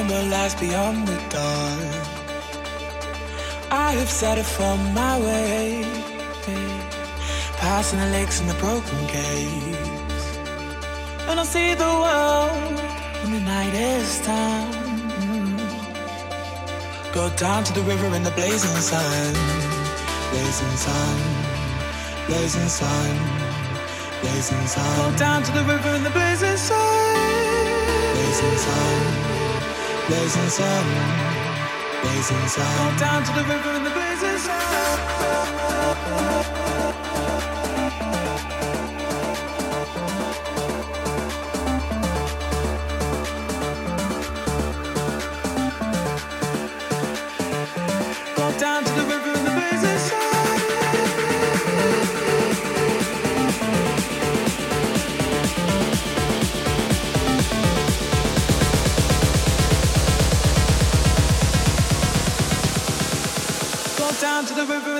find what lies beyond the dark. I have set it from my way, passing the lakes and the broken caves, and I'll see the world when the night is done. Go down to the river in the blazing sun, blazing sun, blazing sun. Blazing sun. Go down to the river in the blazing sun. Blazing sun. Blazing sun. Blazing sun. Go down to the river in the blazing sun. The river